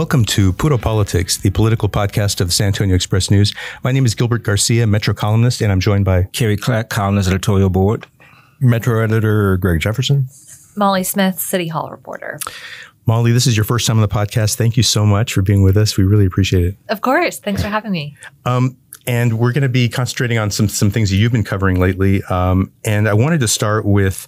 Welcome to Puro Politics, the political podcast of the San Antonio Express News. My name is Gilbert Garcia, Metro columnist, and I'm joined by Kerry Clark, columnist, editorial board. Metro editor Greg Jefferson. Molly Smith, City Hall reporter. Molly, this is your first time on the podcast. Thank you so much for being with us. We really appreciate it. Of course. Thanks for having me. Um, and we're going to be concentrating on some some things that you've been covering lately. Um, and I wanted to start with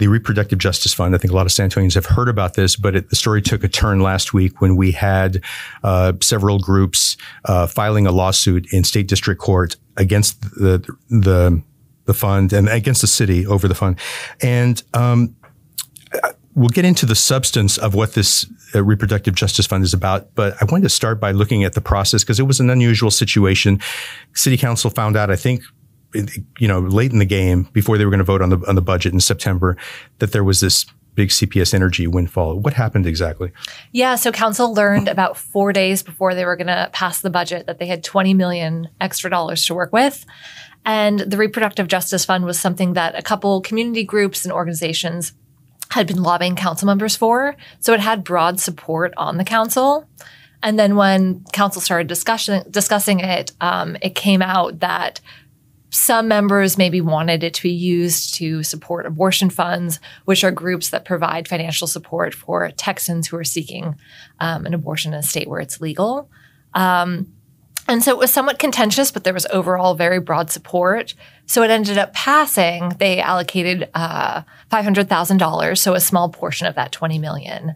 the Reproductive Justice Fund. I think a lot of San Antonians have heard about this, but it, the story took a turn last week when we had uh, several groups uh, filing a lawsuit in state district court against the the the fund and against the city over the fund. And um, we'll get into the substance of what this uh, reproductive justice fund is about, but I wanted to start by looking at the process because it was an unusual situation. City council found out, I think, you know, late in the game before they were going to vote on the on the budget in September, that there was this big CPS Energy windfall. What happened exactly? Yeah, so council learned about four days before they were going to pass the budget that they had 20 million extra dollars to work with. And the Reproductive Justice Fund was something that a couple community groups and organizations had been lobbying council members for. So it had broad support on the council. And then when council started discussion, discussing it, um, it came out that some members maybe wanted it to be used to support abortion funds, which are groups that provide financial support for Texans who are seeking um, an abortion in a state where it's legal. Um, and so it was somewhat contentious, but there was overall very broad support. So it ended up passing. They allocated uh, $500,000, so a small portion of that 20 million.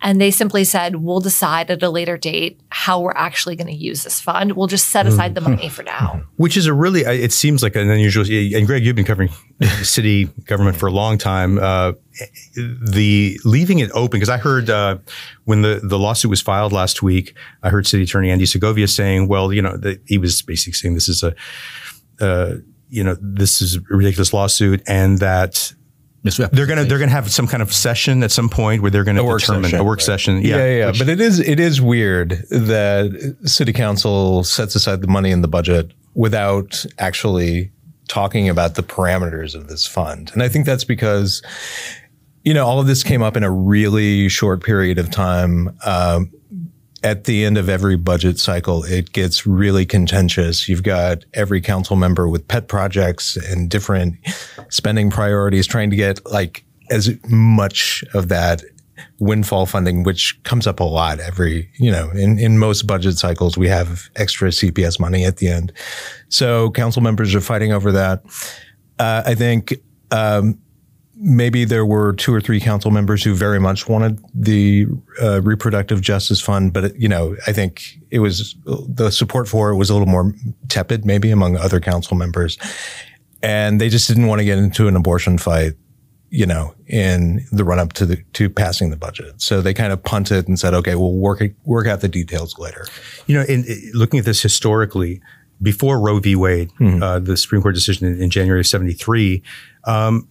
And they simply said, we'll decide at a later date how we're actually going to use this fund. We'll just set aside the money for now. Which is a really, it seems like an unusual, and Greg, you've been covering city government for a long time. Uh, the leaving it open, because I heard uh, when the, the lawsuit was filed last week, I heard City Attorney Andy Segovia saying, well, you know, the, he was basically saying this is a, uh, you know, this is a ridiculous lawsuit and that they're gonna they're gonna have some kind of session at some point where they're gonna a determine session, a work right. session. Yeah, yeah, yeah. Which, but it is it is weird that city council sets aside the money in the budget without actually talking about the parameters of this fund, and I think that's because you know all of this came up in a really short period of time. Um, at the end of every budget cycle, it gets really contentious. You've got every council member with pet projects and different spending priorities trying to get like as much of that windfall funding, which comes up a lot every, you know, in, in most budget cycles, we have extra CPS money at the end. So council members are fighting over that. Uh, I think, um, maybe there were two or three council members who very much wanted the uh, reproductive justice fund, but you know, I think it was the support for it was a little more tepid, maybe among other council members, and they just didn't want to get into an abortion fight. You know, in the run up to the to passing the budget, so they kind of punted and said, "Okay, we'll work work out the details later." You know, in, in looking at this historically, before Roe v. Wade, mm-hmm. uh, the Supreme Court decision in, in January of '73, um,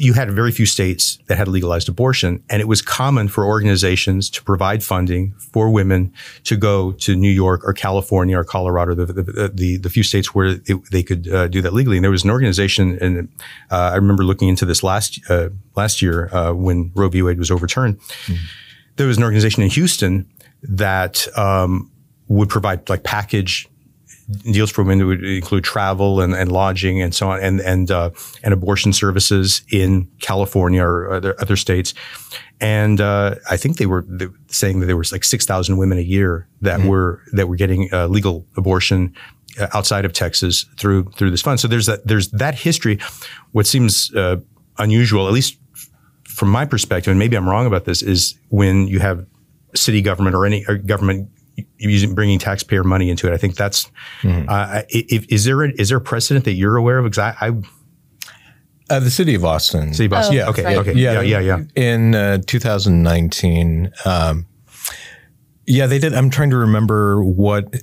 you had very few states that had legalized abortion, and it was common for organizations to provide funding for women to go to New York or California or Colorado, the the, the, the few states where it, they could uh, do that legally. And there was an organization, and uh, I remember looking into this last uh, last year uh, when Roe v. Wade was overturned. Mm-hmm. There was an organization in Houston that um, would provide like package deals for women would include travel and, and lodging and so on, and and uh, and abortion services in California or other, other states. And uh, I think they were saying that there was like six thousand women a year that mm-hmm. were that were getting uh, legal abortion uh, outside of Texas through through this fund. So there's that there's that history. What seems uh, unusual, at least from my perspective, and maybe I'm wrong about this, is when you have city government or any or government using bringing taxpayer money into it. I think that's mm-hmm. uh, if, is there a, is there a precedent that you're aware of? Because I, I uh, the city of Austin. City of Austin. Oh, yeah. Okay. Right. Okay. Yeah. Yeah. Yeah. yeah. In uh, 2019, um, yeah, they did. I'm trying to remember what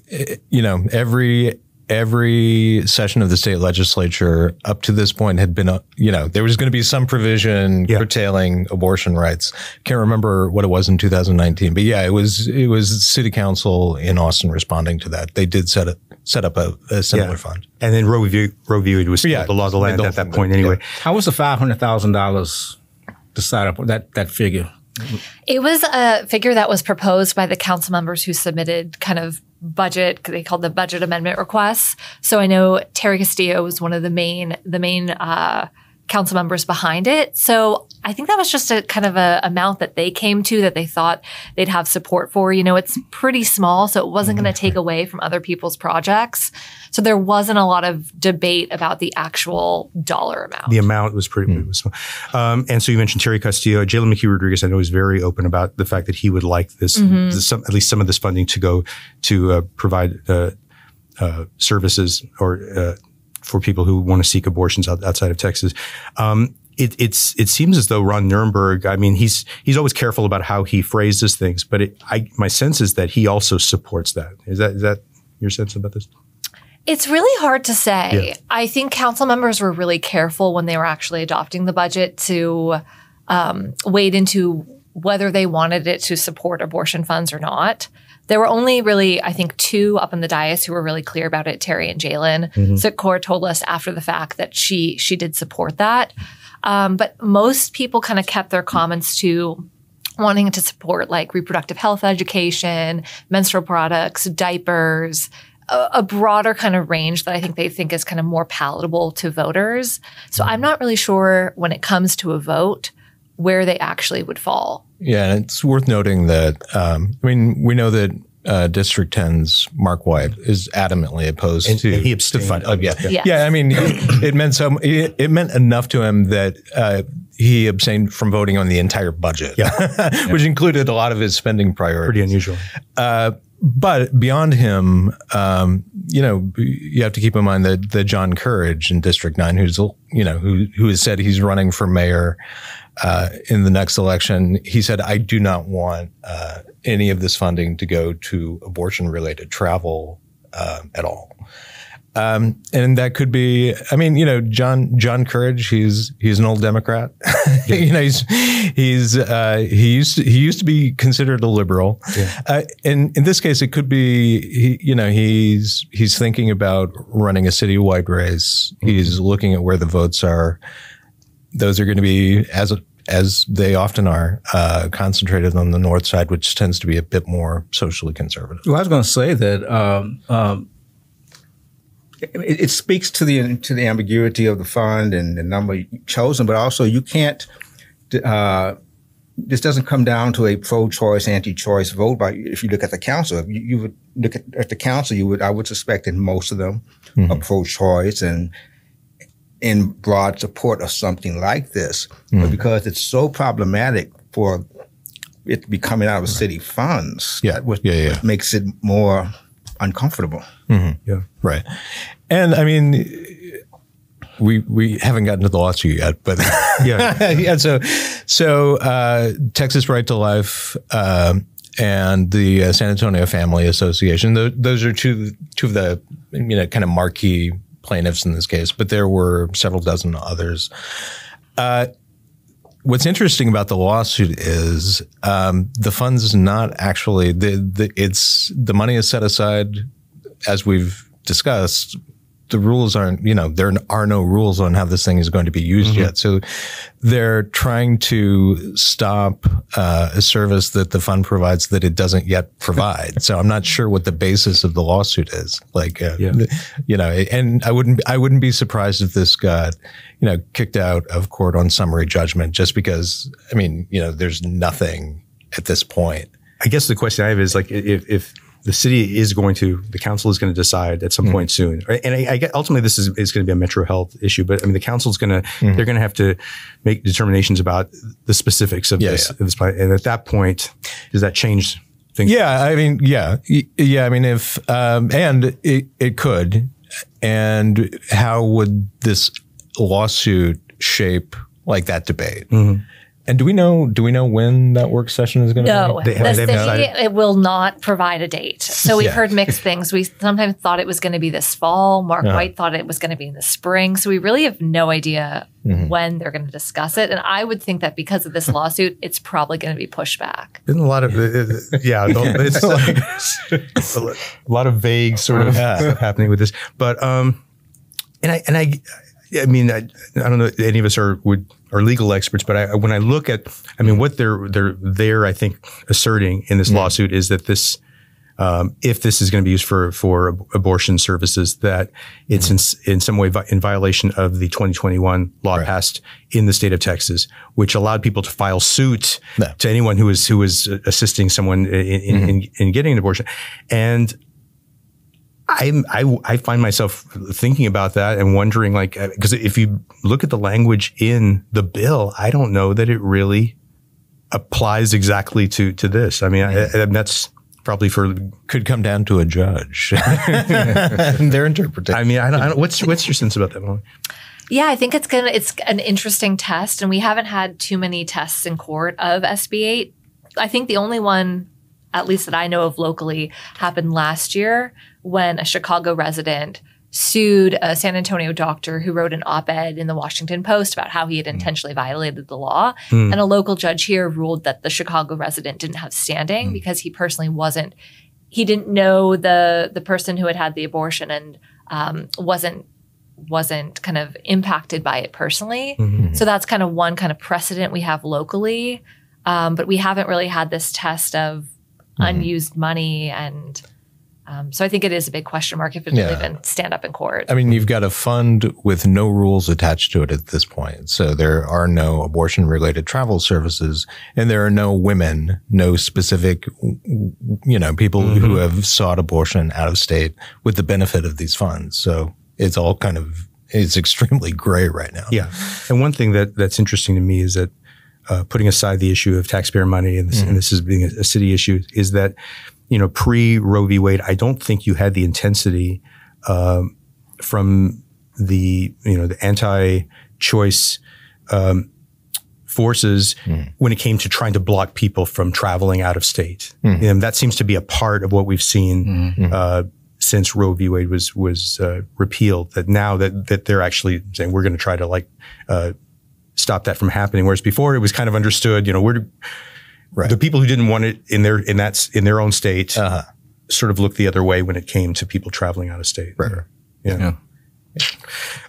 you know. Every every session of the state legislature up to this point had been, uh, you know, there was going to be some provision yeah. curtailing abortion rights. Can't remember what it was in 2019, but yeah, it was it was city council in Austin responding to that. They did set up set up a, a similar yeah. fund. And then Roe v. Roe v. was yeah, the law of the land at that point anyway. How was the five hundred thousand dollars decided up that that figure? It was a figure that was proposed by the council members who submitted kind of budget, they called the budget amendment requests. So I know Teri Castillo was one of the main, the main, uh, council members behind it. So I think that was just a kind of a amount that they came to that they thought they'd have support for. You know, it's pretty small, so it wasn't going to take away from other people's projects. So there wasn't a lot of debate about the actual dollar amount. The amount was pretty was small. Um, and so you mentioned Teri Castillo. Jalen McKee Rodriguez, I know, is very open about the fact that he would like this, this some, at least some of this funding to go to uh, provide uh, uh, services or uh, for people who want to seek abortions outside of Texas. Um, it, it's it seems as though Ron Nirenberg. I mean, he's he's always careful about how he phrases things, but it, I, my sense is that he also supports that. Is that is that your sense about this? It's really hard to say. Yeah. I think council members were really careful when they were actually adopting the budget to um, wade into whether they wanted it to support abortion funds or not. There were only really, I think, two up in the dais who were really clear about it, Teri and Jalen. Sukh Kaur told us after the fact that she she did support that. Um, but most people kind of kept their comments to wanting to support like reproductive health education, menstrual products, diapers, a, a broader kind of range that I think they think is kind of more palatable to voters. So I'm not really sure when it comes to a vote where they actually would fall. Yeah, and it's worth noting that um, I mean we know that uh, District 10's Marc Whyte is adamantly opposed And- to and he to fund. Oh, yeah. Yeah. yeah, I mean it, it meant so it, it meant enough to him that uh, he abstained from voting on the entire budget, which included a lot of his spending priorities. Pretty unusual. Uh, but beyond him, um, you know, you have to keep in mind that that John Courage in District Nine, who's you know who who has said he's running for mayor uh, in the next election, he said, "I do not want uh, any of this funding to go to abortion-related travel uh, at all." Um, and that could be, I mean, you know, John John Courage, he's he's an old Democrat. you know, he's he's uh, he used to, he used to be considered a liberal. Uh, and in this case, it could be, he, you know, he's he's thinking about running a citywide race. He's looking at where the votes are. Those are going to be as as they often are uh, concentrated on the north side, which tends to be a bit more socially conservative. Well, I was going to say that um, um, it, it speaks to the to the ambiguity of the fund and the number chosen, but also you can't. Uh, this doesn't come down to a pro-choice, anti-choice vote. By if you look at the council, you, you would look at, at the council. You would, I would suspect, that most of them are pro-choice and in broad support of something like this. But because it's so problematic for it to be coming out of city funds, Yeah. that what Yeah, yeah. makes it more uncomfortable. Yeah. Right. And I mean, we we haven't gotten to the lawsuit yet, but Yeah. yeah. So so uh, Texas Right to Life um, and the uh, San Antonio Family Association. Those, those are two two of the you know kind of marquee plaintiffs in this case, but there were several dozen others. Uh, what's interesting about the lawsuit is um, the funds not actually the, the it's the money is set aside as we've discussed, the rules aren't, you know, there are no rules on how this thing is going to be used yet. So they're trying to stop uh, a service that the fund provides that it doesn't yet provide. so I'm not sure what the basis of the lawsuit is. Like, uh, Yeah. you know, and I wouldn't, I wouldn't be surprised if this got, you know, kicked out of court on summary judgment just because, I mean, you know, there's nothing at this point. I guess the question I have is like if, if the city is going to, the council is going to decide at some mm. point soon, and I, I get ultimately this is, is going to be a metro health issue, but I mean the council is going to mm-hmm. they're going to have to make determinations about the specifics of Yeah, this, yeah. this, plan. and at that point, does that change things? Yeah, I mean, yeah, yeah. I mean, if um, and it it could, and how would this lawsuit shape like that debate? Mm-hmm. And do we know? Do we know when that work session is going to No, be? They- the have- city they've decided- it will not provide a date. So we've Yeah. heard mixed things. We sometimes thought it was going to be this fall. Marc Yeah. Whyte thought it was going to be in the spring. So we really have no idea Mm-hmm. when they're going to discuss it. And I would think that because of this lawsuit, it's probably going to be pushed back. Isn't a lot of uh, uh, yeah, it's like a lot of vague sort of Yeah. stuff happening with this, but um, and I and I, I mean, I, I don't know. Any of us are would are legal experts, but I, when I look at, I mean, what they're they're they're I think asserting in this lawsuit is that this, um, if this is going to be used for for ab- abortion services, that it's in s- in some way vi- in violation of the 2021 law passed in the state of Texas, which allowed people to file suit No. to anyone who was who was assisting someone in in, in, in getting an abortion, and I'm, I, I find myself thinking about that and wondering, like, uh, because if you look at the language in the bill, I don't know that it really applies exactly to to this. I mean, I, and that's probably for. Could come down to a judge and their interpretation. I mean, I don't. I don't what's what's your sense about that, Molly? Yeah, I think it's gonna it's an interesting test, and we haven't had too many tests in court of SB eight. I think the only one, at least that I know of locally, happened last year when a Chicago resident sued a San Antonio doctor who wrote an op-ed in the Washington Post about how he had intentionally violated the law, and a local judge here ruled that the Chicago resident didn't have standing because he personally wasn't he didn't know the the person who had had the abortion and um, wasn't wasn't kind of impacted by it personally. So that's kind of one kind of precedent we have locally, um, but we haven't really had this test of unused money and. Um, so I think it is a big question mark if it Yeah. even stand up in court. I mean, you've got a fund with no rules attached to it at this point. So there are no abortion related travel services and there are no women, no specific, you know, people who have sought abortion out of state with the benefit of these funds. So it's all kind of, it's extremely gray right now. Yeah, and one thing that that's interesting to me is that uh, putting aside the issue of taxpayer money and this, and this is being a, a city issue, is that you know pre Roe v. Wade, I don't think you had the intensity um, from the you know the anti-choice um, forces when it came to trying to block people from traveling out of state, and that seems to be a part of what we've seen. Uh, since Roe v. Wade was was uh, repealed, that now that that they're actually saying we're going to try to like uh, stop that from happening. Whereas before it was kind of understood, you know, we're Right. the people who didn't want it in their in that in their own state Uh-huh. sort of looked the other way when it came to people traveling out of state. Right. Yeah.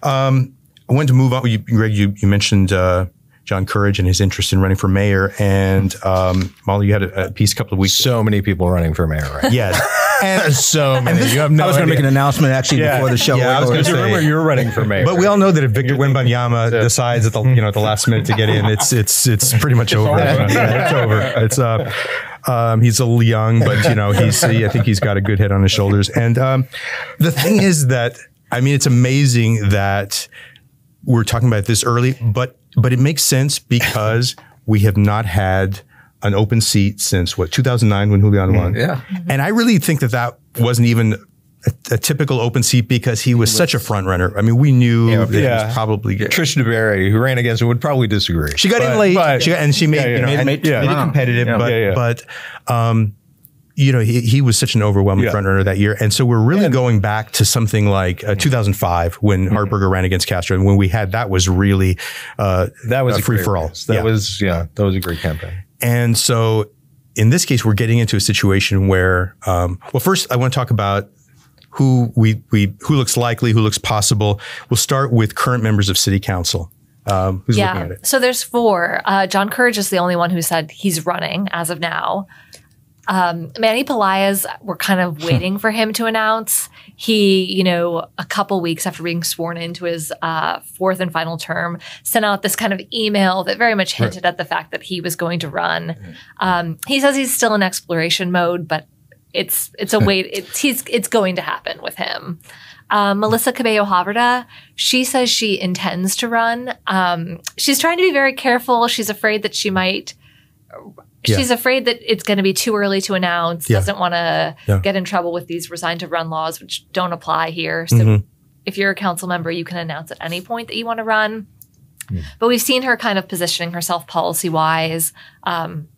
Um, I wanted to move on. You, Greg, you, you mentioned uh, John Courage and his interest in running for mayor, and um, Molly, you had a, a piece a couple of weeks. So many people running for mayor, right? yeah, and so many. You have no I was going to make an announcement actually Yeah. before the show. Yeah, I was gonna say- remember you're running for mayor. But we all know that if Victor Wembanyama decides at the you know the last minute to get in, it's it's it's pretty much over. Yeah, it's over. It's uh, um, he's a little young, but you know he's I think he's got a good head on his shoulders. And um, the thing is that I mean it's amazing that we're talking about this early, but but it makes sense because we have not had an open seat since what 2009 when Julian won. Yeah. And I really think that that wasn't even a, a typical open seat because he was such a front runner. I mean, we knew that he yeah. was probably Trish DeBerry, who ran against him, would probably disagree. She got in late, but- she got, and she made Yeah, yeah. you know Made- and made- made, yeah. it Wow. competitive, Yeah. but Yeah, yeah. but um, you know he, he was such an overwhelming Yeah. front runner that year, and so we're really going back to something like uh, 2005 when Mm-hmm. Hardberger ran against Castro, and when we had that was really uh, that was a a free for all. That Yeah. was yeah, that was a great campaign. And so in this case, we're getting into a situation where, um, well, first I want to talk about who we, we, who looks likely, who looks possible. We'll start with current members of city council. Um, who's looking at Yeah. it? So there's four. Uh, John Courage is the only one who said he's running as of now. Um, Manny Pelaez, we're kind of waiting for him to announce. He, you know, a couple weeks after being sworn into his uh, fourth and final term, sent out this kind of email that very much hinted at the fact that he was going to run. Um, he says he's still in exploration mode, but it's it's a wait. It's he's it's going to happen with him. Um, Melissa Cabello Havrda, she says she intends to run. Um, she's trying to be very careful. She's afraid that she might. Yeah. She's afraid that it's going to be too early to announce. Yeah. Doesn't want to Yeah. get in trouble with these resign to run laws, which don't apply here. So, Mhm. if you're a council member, you can announce at any point that you want to run. Hmm. But we've seen her kind of positioning herself policy wise um,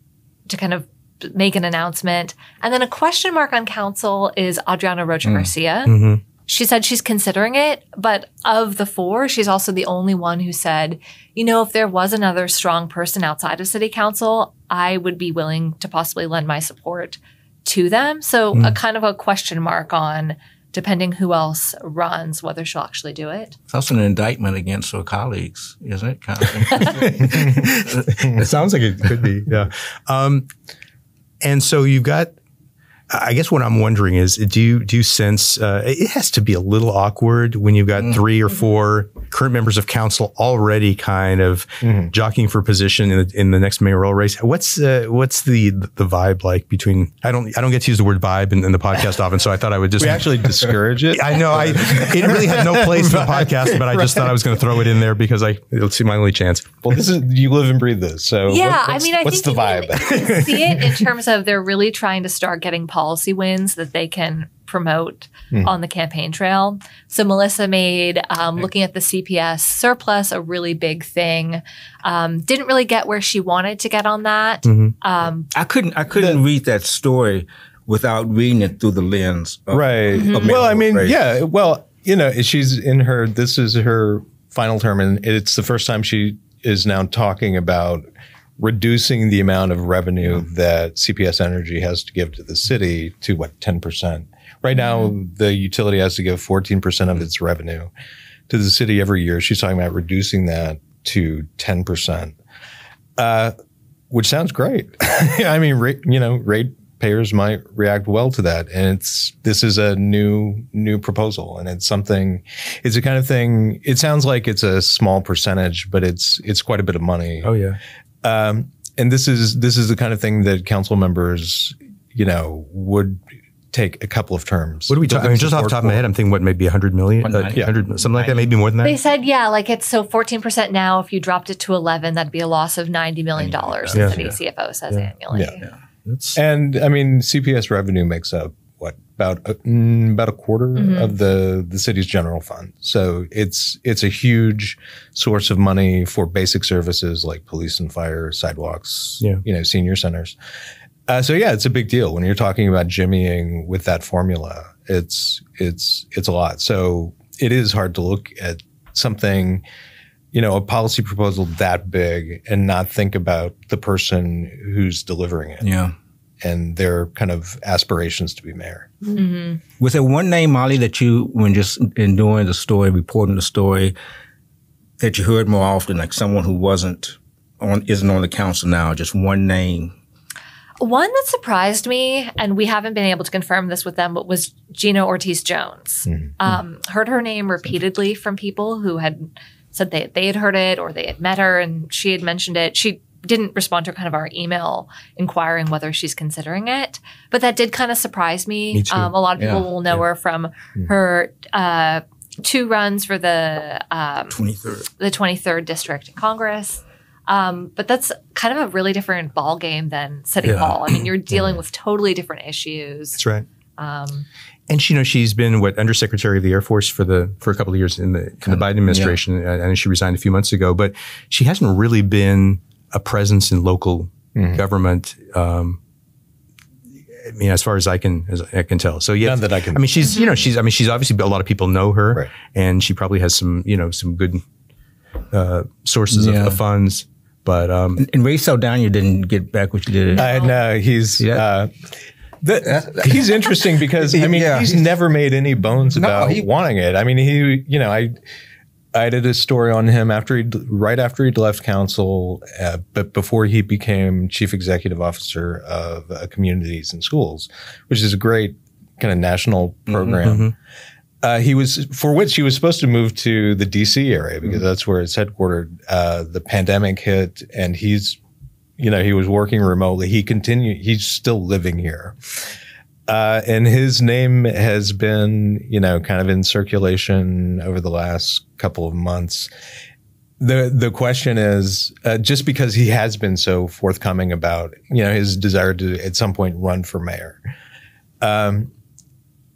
to kind of make an announcement. And then a question mark on council is Adriana Rocha Garcia. Mhm. She said she's considering it, but of the four, she's also the only one who said, you know, if there was another strong person outside of city council, I would be willing to possibly lend my support to them. So a kind of a question mark on depending who else runs, whether she'll actually do it. It's also an indictment against her colleagues, isn't it? Kind of it sounds like it could be, yeah. Um, and so you've got I guess what I'm wondering is, do you do you sense uh, it has to be a little awkward when you've got mm-hmm. three or four current members of council already kind of mm-hmm. jockeying for position in the, in the next mayoral race? What's uh, what's the the vibe like between? I don't I don't get to use the word vibe in, in the podcast often, so I thought I would just we actually discourage it. I know I it really had no place in the podcast, but I just right. thought I was going to throw it in there because I it'll see my only chance. Well, this is you live and breathe this, so yeah. What, I mean, I what's think the vibe? see it in terms of they're really trying to start getting policy wins that they can promote mm. on the campaign trail. So Melissa made um, looking at the CPS surplus a really big thing. Um, didn't really get where she wanted to get on that. Mm-hmm. Um, I couldn't. I couldn't the, read that story without reading it through the lens. Of, right. Mm-hmm. well, I mean, race. yeah. Well, you know, she's in her. This is her final term, and it's the first time she is now talking about reducing the amount of revenue that CPS Energy has to give to the city to what, 10%. Right now, mm-hmm. the utility has to give 14% of its revenue to the city every year. She's talking about reducing that to 10%, uh, which sounds great. I mean, rate, you know, rate payers might react well to that. And it's, this is a new, new proposal and it's something, it's a kind of thing, it sounds like it's a small percentage, but it's, it's quite a bit of money. Oh yeah. Um, and this is this is the kind of thing that council members, you know, would take a couple of terms. What are we talking? I mean, just off the top of my head, I'm thinking what maybe 100 million, uh, yeah. 100, something like that, maybe more than that. They said yeah, like it's so 14 percent now. If you dropped it to 11, that'd be a loss of 90 million dollars. Yeah. The yeah. CFO says yeah. annually. Yeah. And I mean, CPS revenue makes up what about a, mm, about a quarter mm-hmm. of the the city's general fund. So it's it's a huge source of money for basic services like police and fire, sidewalks, yeah. you know, senior centers. Uh, so yeah, it's a big deal when you're talking about jimmying with that formula. It's it's it's a lot. So it is hard to look at something you know, a policy proposal that big and not think about the person who's delivering it. Yeah and their kind of aspirations to be mayor. Mm-hmm. Was there one name, Molly, that you, when just in doing the story, reporting the story, that you heard more often, like someone who wasn't on, isn't on the council now, just one name? One that surprised me, and we haven't been able to confirm this with them, but was Gina Ortiz Jones. Mm-hmm. Um, heard her name repeatedly from people who had said they they had heard it or they had met her, and she had mentioned it. She didn't respond to kind of our email inquiring whether she's considering it, but that did kind of surprise me. me um, a lot of people yeah. will know yeah. her from mm-hmm. her uh, two runs for the um, 23rd the 23rd district in Congress. Um, but that's kind of a really different ball game than City yeah. Hall. I mean, you're dealing with totally different issues. That's right. Um, and she, you know, she's been what Undersecretary of the Air Force for the for a couple of years in the in the Biden administration, yeah. and she resigned a few months ago. But she hasn't really been a presence in local mm-hmm. government. Um, I mean, as far as I can, as I can tell. So yeah, None that I can. I mean, she's you know she's I mean she's obviously a lot of people know her, right. and she probably has some you know some good uh, sources yeah. of, of, funds. But um, and, and Rey Saldaña didn't get back what you did. Uh, no, he's yeah. Uh, the, he's interesting because I mean yeah, he's, he's, never made any bones about no, he, wanting it. I mean he you know I I did a story on him after he right after he'd left council, uh, but before he became chief executive officer of uh, communities and schools, which is a great kind of national mm-hmm, program. Mm-hmm. Uh, he was for which he was supposed to move to the D.C. area because mm-hmm. that's where it's headquartered. Uh, the pandemic hit, and he's, you know, he was working remotely. He continued. He's still living here. Uh, and his name has been, you know, kind of in circulation over the last couple of months. The the question is, uh, just because he has been so forthcoming about, you know, his desire to at some point run for mayor, um,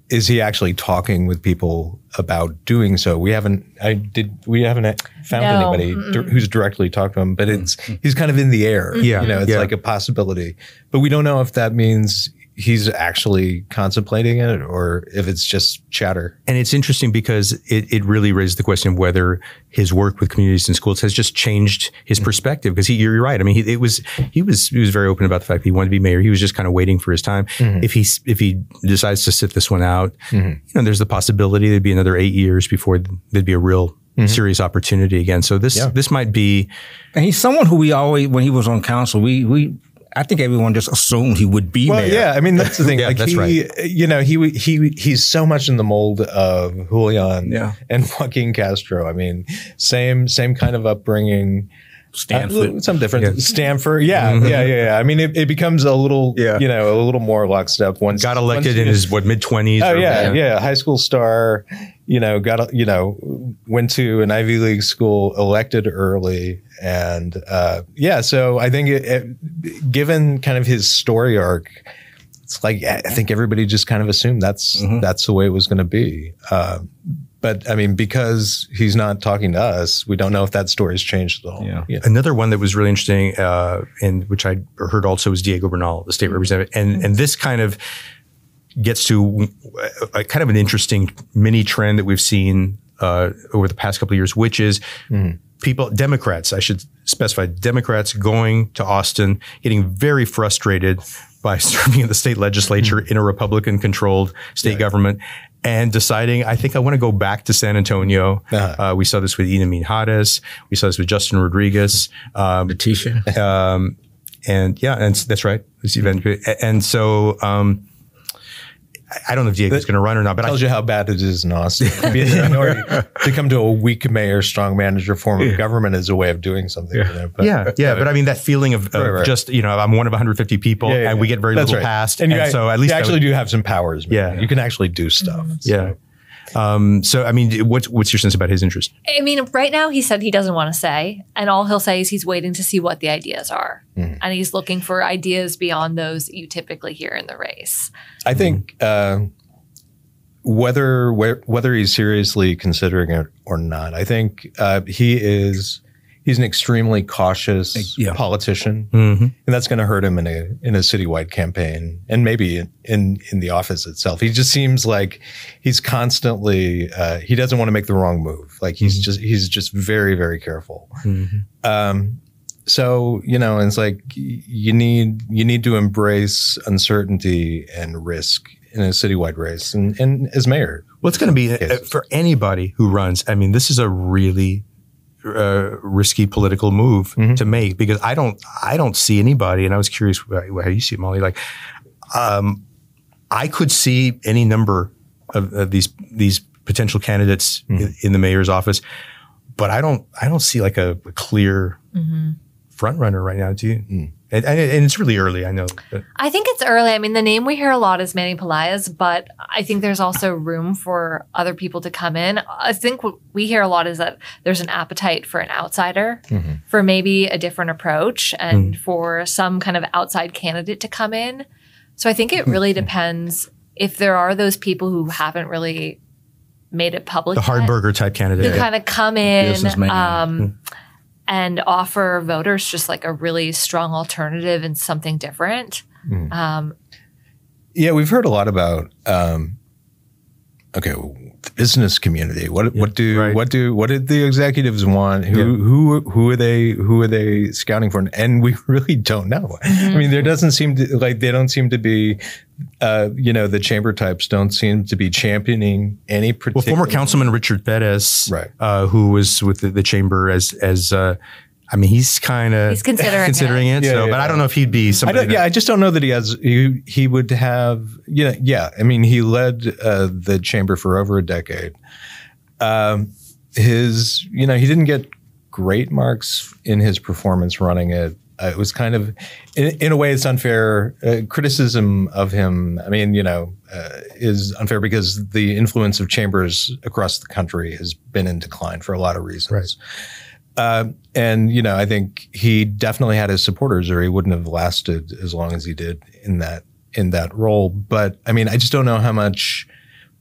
is he actually talking with people about doing so? We haven't. I did. We haven't found no. anybody di- who's directly talked to him, but it's he's kind of in the air. Yeah, you know, it's yeah. like a possibility, but we don't know if that means he's actually contemplating it or if it's just chatter. And it's interesting because it, it really raised the question of whether his work with communities and schools has just changed his mm-hmm. perspective. Because you're right. I mean, he, it was he was he was very open about the fact that he wanted to be mayor. He was just kind of waiting for his time. Mm-hmm. If he if he decides to sit this one out, mm-hmm. you know, there's the possibility there'd be another eight years before there'd be a real serious opportunity again. So this Yeah. this might be And he's someone who we always, when he was on council, we we I think everyone just assumed he would be Well, mayor. yeah, I mean that's the thing. Yeah, like that's he, right. you know, he he he's so much in the mold of Julian Yeah. and Joaquin Castro. I mean, same same kind of upbringing. Stanford. Uh, some different Yeah. Stanford, yeah, Mm-hmm. yeah, yeah, yeah. I mean, it, it becomes a little, Yeah. you know, a little more lockstep once got elected once in his what mid twenties. Oh yeah, yeah, high school star. You know, got a- you know, went to an Ivy League school, elected early, and uh, yeah. So I think, it, it, given kind of his story arc, it's like I think everybody just kind of assumed that's that's the way it was going to be. Uh, but I mean, because he's not talking to us, we don't know if that story's changed at all. Yeah. Another one that was really interesting, uh, and which I heard also was Diego Bernal, the state representative, and and this kind of gets to a, a kind of an interesting mini trend that we've seen uh, over the past couple of years, which is people, Democrats, I should specify, Democrats going to Austin, getting very frustrated by serving in the state legislature in a Republican-controlled state government. And deciding, I think I want to go back to San Antonio. Uh-huh. Uh, we saw this with Ina Minjarez. We saw this with Justin Rodriguez. Um, Leticia. um, and yeah, and that's right. Event- And so, um, I- I don't know if Diego's going to run or not, but I, Tells you how bad it is in Austin. Being a minority, to come to a weak mayor, strong manager form of government is a way of doing something. know, but- yeah, yeah. But I mean, that feeling of, of Right, right. just, you know, I'm one of 150 people Yeah, yeah, and we get very That's little right. passed. And, And, you, so at least you actually would- do have some powers. man. Yeah. you can actually do stuff. yeah. Um, so, I mean, what's, what's your sense about his interest? I mean, right now he said he doesn't want to say, and all he'll say is he's waiting to see what the ideas are, Mm-hmm. and he's looking for ideas beyond those that you typically hear in the race. I think uh, whether where, whether he's seriously considering it or not, I think uh, he is. He's an extremely cautious Yeah. politician, Mm-hmm. and that's going to hurt him in a in a citywide campaign, and maybe in in, in the office itself. He just seems like he's constantly uh, he doesn't want to make the wrong move. Like he's just he's just very very careful. Um, so you know, it's like you need you need to embrace uncertainty and risk in a citywide race, and and as mayor, Well, it's going to be uh, for anybody who runs. I mean, this is a really uh, risky political move Mm-hmm. to make because I don't, I don't see anybody. And I was curious how how you see it, Molly. Like, um, I could see any number of, of these these potential candidates Mm-hmm. in, in the mayor's office, but I don't, I don't see like a, a clear front runner right now. Do you? Mm. And, and, and it's really early. I know. But I think it's early. I mean, the name we hear a lot is Manny Pelaez, but I think there's also room for other people to come in. I think what we hear a lot is that there's an appetite for an outsider, for maybe a different approach, and for some kind of outside candidate to come in. So I think it really depends if there are those people who haven't really made it public. the yet, Hardberger type candidate. who kind of come in Business um, and offer voters just like a really strong alternative and something different. Um, yeah, we've heard a lot about. Um, okay, the business community. What what do right. what do what did the executives want? Who Yeah. who who are they who are they scouting for? And we really don't know. I mean, there doesn't seem to like they don't seem to be. Uh, you know, the chamber types don't seem to be championing any particular. Well, former Councilman Richard Perez, Right. uh, who was with the, the chamber as as uh, I mean, he's kind of He's considering considering it. it. so, Yeah, but yeah. I don't know if he'd be I somebody. don't, yeah, I just don't know that he has. He, he would have. You know, yeah. I mean, he led uh, the chamber for over a decade. Um, his, you know, he didn't get great marks in his performance running it. Uh, it was kind of, in, in a way, it's unfair. Uh, criticism of him, I mean, you know, uh, is unfair because the influence of chambers across the country has been in decline for a lot of reasons. Uh, and you know, I think he definitely had his supporters, or he wouldn't have lasted as long as he did in that in that role. But I mean, I just don't know how much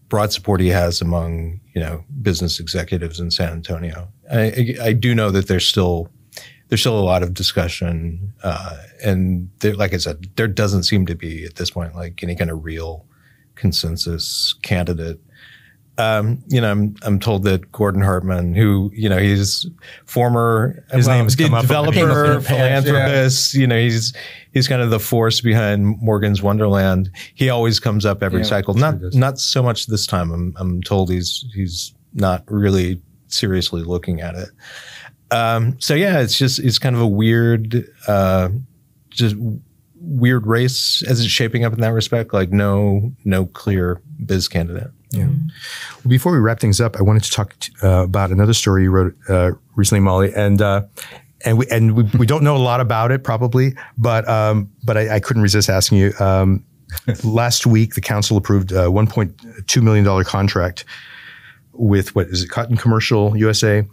broad support he has among you know business executives in San Antonio. I, I, I do know that there's still there's still a lot of discussion, uh, and there, like I said, there doesn't seem to be at this point like any kind of real consensus candidate. Um, you know, I'm I'm told that Gordon Hartman, who you know he's former His well, name has come up- developer, came up in the philanthropist. You know, he's he's kind of the force behind Morgan's Wonderland. He always comes up every Yeah, cycle. Not not so much this time. I'm I'm told he's he's not really seriously looking at it. Um, so yeah, it's just it's kind of a weird, uh, just weird race as it's shaping up in that respect. Like no no clear biz candidate. Yeah. Well, before we wrap things up, I wanted to talk t- uh, about another story you wrote uh, recently, Molly, and uh, and we and we, we don't know a lot about it probably, but um, but I, I couldn't resist asking you. Um, last week, the council approved a 1.2 million dollar contract with what is it, Cotton Commercial USA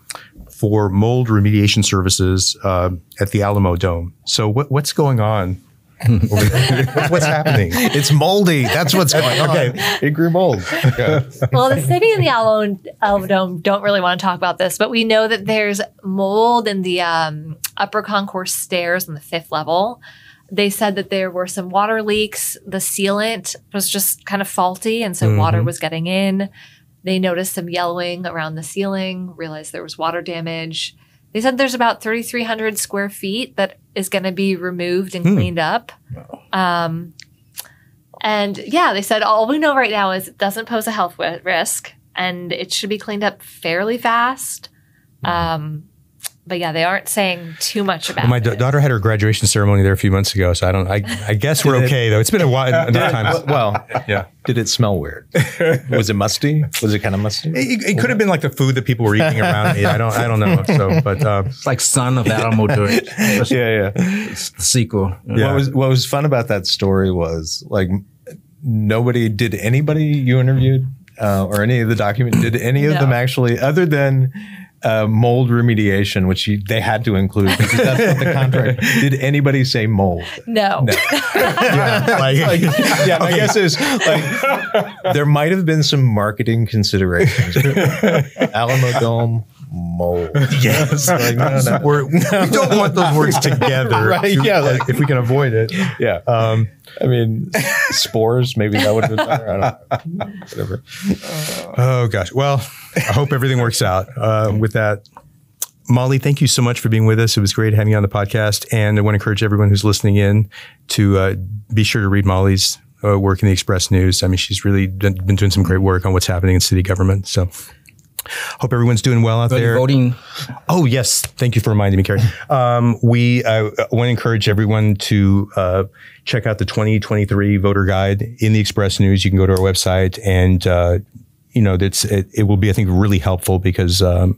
for mold remediation services uh, at the Alamodome. So what what's going on? Over there? what's, what's happening? It's moldy. That's what's going on. Okay. It grew mold. Yeah. well, the city and the Alamo, Alamodome don't really want to talk about this, but we know that there's mold in the um, upper concourse stairs on the fifth level. They said that there were some water leaks. The sealant was just kind of faulty, and so water was getting in. They noticed some yellowing around the ceiling, realized there was water damage. They said there's about 3,300 square feet that is going to be removed and cleaned up. Um, and yeah, they said all we know right now is it doesn't pose a health risk and it should be cleaned up fairly fast. Um, but yeah, they aren't saying too much about Well, my da- daughter had her graduation ceremony there a few months ago, so I don't. I, I guess we're okay though. It's been a while enough time. Well, Yeah, did it smell weird? Was it musty? Was it kind of musty? it, it could have been like the food that people were eating around me. I don't. I don't know. So, but uh, It's like Son of Alamo Dome. Yeah, yeah. It's the sequel. Yeah. What was what was fun about that story was like nobody did anybody you interviewed uh, or any of the document did any of No. them actually other than uh, mold remediation, which you, they had to include because that's what the contract. Did anybody say mold? no. like, yeah, my guess is like there might have been some marketing considerations. Alamodome mold. yes, Like, no, no. We're, we don't want those words together. Right, to- yeah, like- if we can avoid it. Yeah. Um, I mean, spores. Maybe that would have been better. I don't know. Whatever. oh gosh. Well, I hope everything works out. Uh, with that, Molly, thank you so much for being with us. It was great having you on the podcast, and I want to encourage everyone who's listening in to uh, be sure to read Molly's uh, work in the Express News. I mean, she's really been, been doing some great work on what's happening in city government. So. Hope everyone's doing well out Early there. voting. Oh yes, thank you for reminding me, Carrie. Um, we uh, want to encourage everyone to uh, check out the 2023 voter guide in the Express News. You can go to our website, and uh, you know that's it, it will be, I think, really helpful because. Um,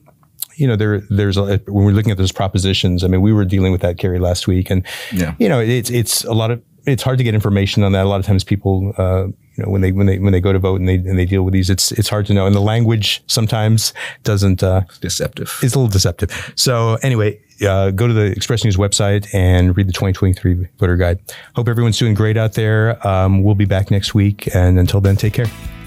you know, there, there's a, when we're looking at those propositions. I mean, we were dealing with that, Carrie, last week, and Yeah. you know, it's it's a lot of it's hard to get information on that. A lot of times, people, uh, you know, when they when they when they go to vote and they and they deal with these, it's it's hard to know, and the language sometimes doesn't uh, Deceptive. it's a little deceptive. So anyway, uh, go to the Express News website and read the 2023 voter guide. Hope everyone's doing great out there. Um, we'll be back next week, and until then, take care.